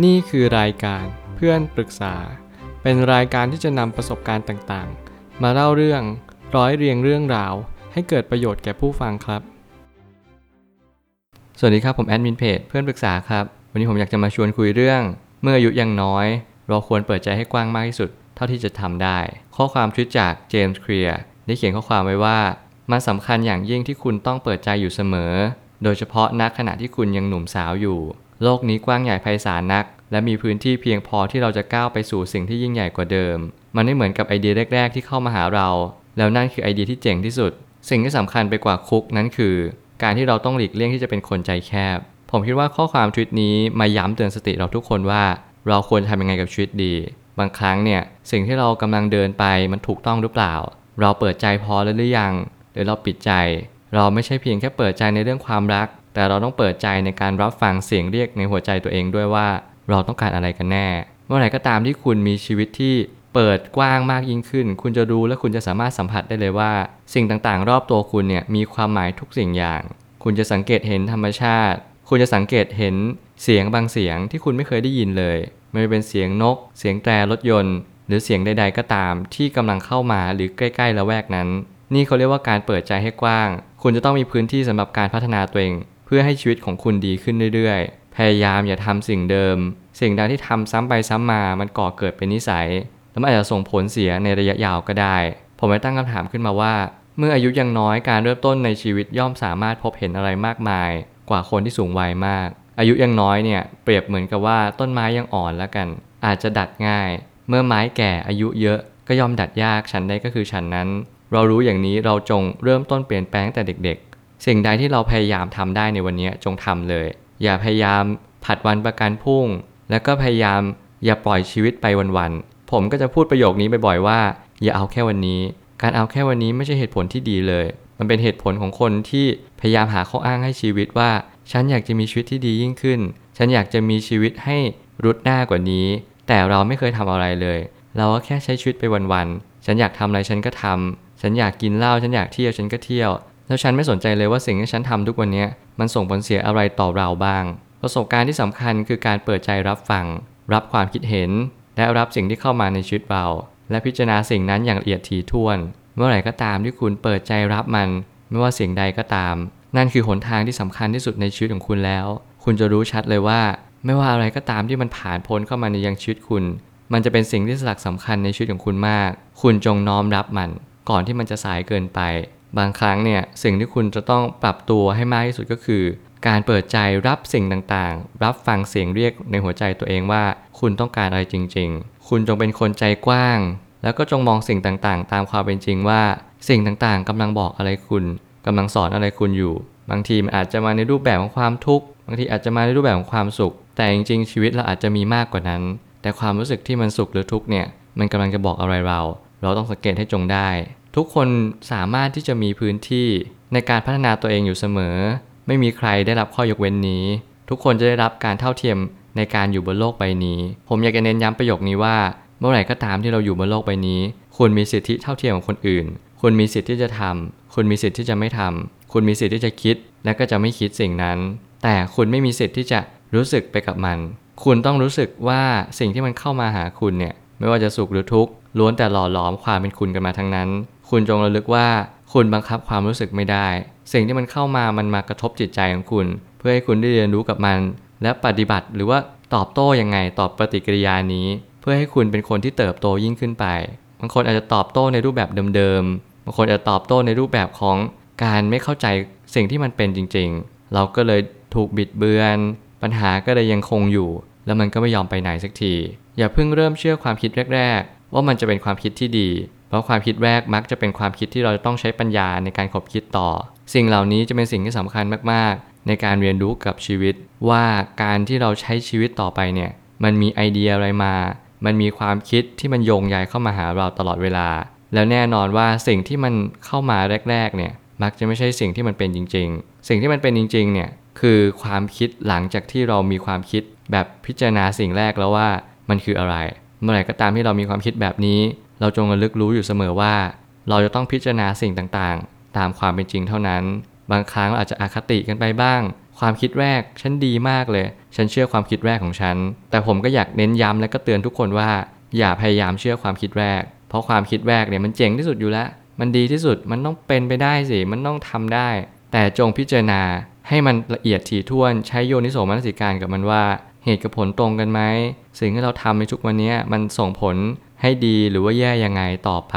นี่คือรายการเพื่อนปรึกษา เป็นรายการที่จะนำประสบการณ์ต่างๆ มาเล่าเรื่องร้อยเรียงเรื่องราว ให้เกิดประโยชน์แก่ผู้ฟังครับ สวัสดีครับผมแอดมินเพจเพื่อนปรึกษาครับ วันนี้ผมอยากจะมาชวนคุยเรื่อง เมื่ออายุยังน้อย เราควรเปิดใจให้กว้างมากที่สุด เท่าที่จะทำได้ ข้อความชุดจากเจมส์เคลียร์ได้เขียนข้อความไว้ว่า มันสำคัญอย่างยิ่งที่คุณต้องเปิดใจอยู่เสมอ โดยเฉพาะณขณะที่คุณยังหนุ่มสาวอยู่ โลกนี้กว้างใหญ่ไพศาลนัก และมีพื้นที่เพียงพอที่เราจะก้าวไปสู่สิ่งที่ยิ่งใหญ่กว่าเดิม มันไม่เหมือนกับไอเดียแรก ๆ ที่เข้ามาหาเรา แล้วนั่นคือไอเดียที่เจ๋งที่สุด สิ่งที่สำคัญไปกว่าคุกนั้นคือ การที่เราต้องหลีกเลี่ยงที่จะเป็นคนใจแคบ ผมคิดว่าข้อความทวิตนี้มาย้ำเตือนสติเราทุกคนว่า เราควรทำยังไงกับชีวิตดี บางครั้งเนี่ยสิ่งที่เรากำลังเดินไปมันถูกต้องหรือเปล่า เราเปิดใจพอแล้วหรือยังหรือเราปิดใจ เราไม่ใช่เพียงแค่เปิดใจในเรื่องความรัก แต่เราต้องเปิดใจในการรับฟังเสียงเรียกในหัวใจตัวเองด้วยว่าเราต้องการอะไรกันแน่ เมื่อไหร่ก็ตามที่คุณมีชีวิตที่เปิดกว้างมากยิ่งขึ้น คุณจะรู้และคุณจะสามารถสัมผัสได้เลยว่า สิ่งต่างๆ รอบตัวคุณเนี่ยมีความหมายทุกสิ่งอย่าง คุณจะสังเกตเห็นธรรมชาติ คุณจะสังเกตเห็นเสียงบางเสียงที่คุณไม่เคยได้ยินเลย ไม่ว่าเป็นเสียงนก เสียงแตรรถยนต์ หรือเสียงใด ๆ ก็ตามที่กำลังเข้ามาหรือใกล้ๆละแวกนั้น นี่เขาเรียกว่าการเปิดใจให้กว้าง คุณจะต้องมีพื้นที่สำหรับการพัฒนาตัวเอง พื่อให้ชีวิตของคุณดีขึ้นเรื่อยๆ พยายามอย่าทำสิ่งเดิม สิ่งใดที่ทำซ้ำไปซ้ำมา มันก่อเกิดเป็นนิสัย แล้วมันอาจจะส่งผลเสียในระยะยาวก็ได้ ผมเลยตั้งคำถามขึ้นมาว่า เมื่ออายุยังน้อยการเริ่มต้นในชีวิตย่อมสามารถพบเห็นอะไรมากมาย กว่าคนที่สูงวัยมาก อายุยังน้อยเนี่ยเปรียบเหมือนกับว่าต้นไม้ยังอ่อนแล้วกัน อาจจะดัดง่าย เมื่อไม้แก่อายุเยอะก็ย่อมดัดยากฉันใดก็คือฉันนั้น เรารู้อย่างนี้เราจงเริ่มต้นเปลี่ยนแปลงแต่เด็กๆ สิ่งใดที่เราพยายามทำได้ในวันนี้จงทำเลย อย่าพยายามผัดวันประกันพรุ่ง แล้วก็พยายามอย่าปล่อยชีวิตไปวันๆผมก็จะพูดประโยคนี้บ่อยๆว่า อย่าเอาแค่วันนี้ การเอาแค่วันนี้ไม่ใช่เหตุผลที่ดีเลย มันเป็นเหตุผลของคนที่พยายามหาข้ออ้างให้ชีวิตว่า ฉันอยากจะมีชีวิตที่ดียิ่งขึ้น ฉันอยากจะมีชีวิตให้รุดหน้ากว่านี้ แต่เราไม่เคยทำอะไรเลย เราก็แค่ใช้ชีวิตไปวันๆฉันอยากทำอะไรฉันก็ทำฉันอยากกินเหล้าฉันอยากเที่ยวฉันก็เที่ยว แล้วฉันไม่สนใจเลยว่าสิ่งที่ฉันทำทุกวันนี้มันส่งผลเสียอะไรต่อเราบ้าง ประสบการณ์ที่สำคัญคือการเปิดใจรับฟัง รับความคิดเห็น และรับสิ่งที่เข้ามาในชีวิตเรา และพิจารณาสิ่งนั้นอย่างละเอียดถี่ถ้วน เมื่อไหร่ก็ตามที่คุณเปิดใจรับมัน ไม่ว่าสิ่งใดก็ตาม นั่นคือหนทางที่สำคัญที่สุดในชีวิตของคุณแล้ว คุณจะรู้ชัดเลยว่า ไม่ว่าอะไรก็ตามที่มันผ่านพ้นเข้ามาในยังชีวิตคุณ มันจะเป็นสิ่งที่สลักสำคัญในชีวิตของคุณมาก คุณจงน้อมรับมัน ก่อนที่มันจะสายเกินไป บางครั้งเนี่ยสิ่งที่คุณจะต้องปรับตัวให้มากที่สุดก็คือ การเปิดใจรับสิ่งต่างๆ รับฟังเสียงเรียกในหัวใจตัวเองว่า คุณต้องการอะไรจริง ๆ คุณจงเป็นคนใจกว้าง แล้วก็จงมองสิ่งต่างๆ ตามความเป็นจริงว่า สิ่งต่างๆกำลังบอกอะไรคุณกำลังสอนอะไรคุณอยู่ บางทีมันอาจจะมาในรูปแบบของความทุกข์บางทีอาจจะมาในรูปแบบของความสุข แต่จริงๆ ชีวิตเราอาจจะมีมากกว่านั้น แต่ความรู้สึกที่มันสุขหรือทุกข์เนี่ยมันกำลังจะบอกอะไรเรา เราต้องสังเกตให้จงได้ ทุกคนสามารถที่จะมีพื้นที่ในการพัฒนาตัวเองอยู่เสมอ ไม่มีใครได้รับข้อยกเว้นนี้ ทุกคนจะได้รับการเท่าเทียมในการอยู่บนโลกใบนี้ ผมอยากจะเน้นย้ำประโยคนี้ว่า เมื่อไหร่ก็ตามที่เราอยู่บนโลกใบนี้ คุณมีสิทธิเท่าเทียมกับคนอื่น คุณมีสิทธิที่จะทำคุณมีสิทธิที่จะไม่ทำคุณมีสิทธิที่จะคิด และก็จะไม่คิดสิ่งนั้น แต่คุณไม่มีสิทธิที่จะรู้สึกไปกับมัน คุณต้องรู้สึกว่าสิ่งที่มันเข้ามาหาคุณเนี่ย ไม่ว่าจะสุขหรือทุกข์ล้วนแต่หล่อหลอมความเป็นคุณกันมาทั้งนั้น คุณจงระลึกว่าคุณบังคับความรู้สึกไม่ได้ สิ่งที่มันเข้ามามันมากระทบจิตใจของคุณ เพื่อให้คุณได้เรียนรู้กับมัน และปฏิบัติหรือว่าตอบโต้ยังไงตอบปฏิกิริยานี้ เพื่อให้คุณเป็นคนที่เติบโตยิ่งขึ้นไป บางคนอาจจะตอบโต้ในรูปแบบเดิมๆ บางคนอาจจะตอบโต้ในรูปแบบของการไม่เข้าใจสิ่งที่มันเป็นจริง ๆ เราก็เลยถูกบิดเบือน ปัญหาก็เลยยังคงอยู่ แล้วมันก็ไม่ยอมไปไหนสักที อย่าเพิ่งเริ่มเชื่อความคิดแรก ๆ ว่ามันจะเป็นความคิดที่ดี เพราะความคิดแรกมักจะเป็นความคิดที่เราจะต้องใช้ปัญญาในการขบคิดต่อ สิ่งเหล่านี้จะเป็นสิ่งที่สำคัญมากๆ ในการเรียนรู้กับชีวิต ว่าการที่เราใช้ชีวิตต่อไปเนี่ยมันมีไอเดียอะไรมา มันมีความคิดที่มันโยงใยเข้ามาหาเราตลอดเวลา แล้วแน่นอนว่าสิ่งที่มันเข้ามาแรก ๆ เนี่ยมักจะไม่ใช่สิ่งที่มันเป็นจริง ๆ สิ่งที่มันเป็นจริงๆเนี่ยคือความคิดหลังจากที่เรามีความคิดแบบพิจารณาสิ่งแรกแล้วว่ามันคืออะไร เมื่อไหร่ก็ตามที่เรามีความคิดแบบนี้ เราจงระลึกรู้อยู่เสมอว่า เราจะต้องพิจารณาสิ่งต่างๆ ตามความเป็นจริงเท่านั้น บางครั้งเราอาจจะอคติกันไปบ้าง ความคิดแรกฉันดีมากเลย ฉันเชื่อความคิดแรกของฉัน แต่ผมก็อยากเน้นย้ำและก็เตือนทุกคนว่า อย่าพยายามเชื่อความคิดแรก เพราะความคิดแรกเนี่ยมันเจ๋งที่สุดอยู่แล้ว มันดีที่สุดมันต้องเป็นไปได้สิมันต้องทำได้ แต่จงพิจารณาให้มันละเอียดถี่ถ้วนใช้โยนิโสมนสิการกับมันว่า เหตุกับผลตรงกันไหมสิ่งที่เราทำในทุกวันนี้มันส่งผล ให้ดีหรือว่าแย่ยังไงต่อไป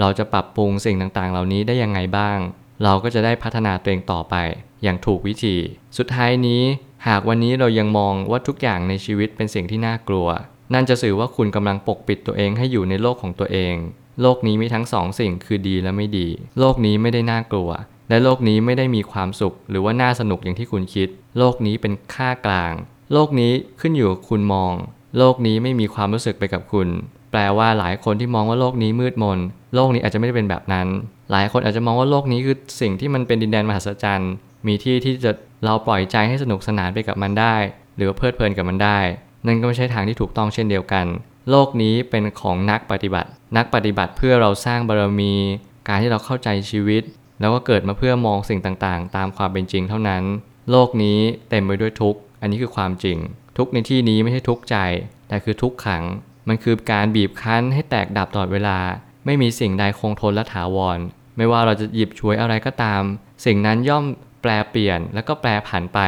เราจะปรับปรุงสิ่งต่างๆ เหล่านี้ได้ยังไงบ้าง เราก็จะได้พัฒนาตัวเองต่อไป อย่างถูกวิธี สุดท้ายนี้ หากวันนี้เรายังมองว่าทุกอย่างในชีวิตเป็นสิ่งที่น่ากลัว นั่นจะสื่อว่าคุณกำลังปกปิดตัวเองให้อยู่ในโลกของตัวเอง โลกนี้มีทั้งสองสิ่งคือดีและไม่ดี โลกนี้ไม่ได้น่ากลัว และโลกนี้ไม่ได้มีความสุข หรือว่าน่าสนุกอย่างที่คุณคิด โลกนี้เป็นค่ากลาง โลกนี้ขึ้นอยู่กับคุณมอง โลกนี้ไม่มีความรู้สึกไปกับคุณ ลว่าหลายคนที่มองว่าโลกนี้มืดมน โลกนี้อาจจะไม่ได้เป็นแบบนั้น หลายคนอาจจะมองว่าโลกนี้คือสิ่งที่มันเป็นดินแดนมหัศจรรย์ มีที่ที่จะเราปล่อยใจให้สนุกสนานไปกับมันได้ หรือว่าเพลิดเพลินกับมันได้ นั่นก็ไม่ใช่ทางที่ถูกต้องเช่นเดียวกัน โลกนี้เป็นของนักปฏิบัติ นักปฏิบัติเพื่อเราสร้างบารมี การที่เราเข้าใจชีวิต แล้วก็เกิดมาเพื่อมองสิ่งต่างๆ ตามความเป็นจริงเท่านั้น โลกนี้เต็มไปด้วยทุกข์ อันนี้คือความจริง ทุกข์ในที่นี้ไม่ใช่ทุกข์ใจ แต่คือทุกขัง มันคือการบีบคั้นให้แตกดับตลอดเวลา ไม่มีสิ่งใดคงทนและถาวร ไม่ว่าเราจะหยิบฉวยอะไรก็ตาม สิ่งนั้นย่อมแปลเปลี่ยนแล้วก็แปลผันไป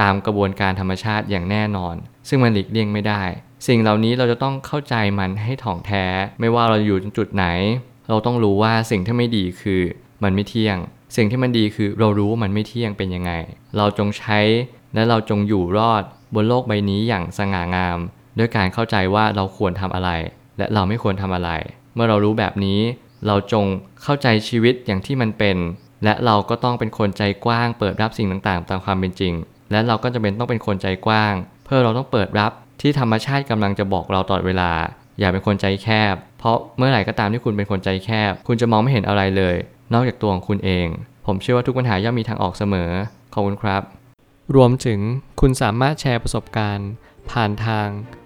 ตามกระบวนการธรรมชาติอย่างแน่นอน ซึ่งมันหลีกเลี่ยงไม่ได้ สิ่งเหล่านี้เราจะต้องเข้าใจมันให้ถ่องแท้ ไม่ว่าเราอยู่จุดไหน เราต้องรู้ว่าสิ่งที่ไม่ดีคือมันไม่เที่ยง สิ่งที่มันดีคือเรารู้ว่ามันไม่เที่ยงเป็นยังไง เราจงใช้และเราจงอยู่รอดบนโลกใบนี้อย่างสง่างาม ด้วยการเข้าใจว่าเราควรทำอะไร และเราไม่ควรทำอะไร เมื่อเรารู้แบบนี้ เราจงเข้าใจชีวิตอย่างที่มันเป็น และเราก็ต้องเป็นคนใจกว้าง เปิดรับสิ่งต่างๆ ตามความเป็นจริง และเราก็จะเป็นต้องเป็นคนใจกว้าง เพื่อเราต้องเปิดรับที่ธรรมชาติกำลังจะบอกเราตลอดเวลา อย่าเป็นคนใจแคบ เพราะเมื่อไหร่ก็ตามที่คุณเป็นคนใจแคบ คุณจะมองไม่เห็นอะไรเลย นอกจากตัวของคุณเอง ผมเชื่อว่าทุกปัญหาย่อมมีทางออกเสมอขอบคุณครับ รวมถึงคุณสามารถแชร์ประสบการณ์ ผ่านทาง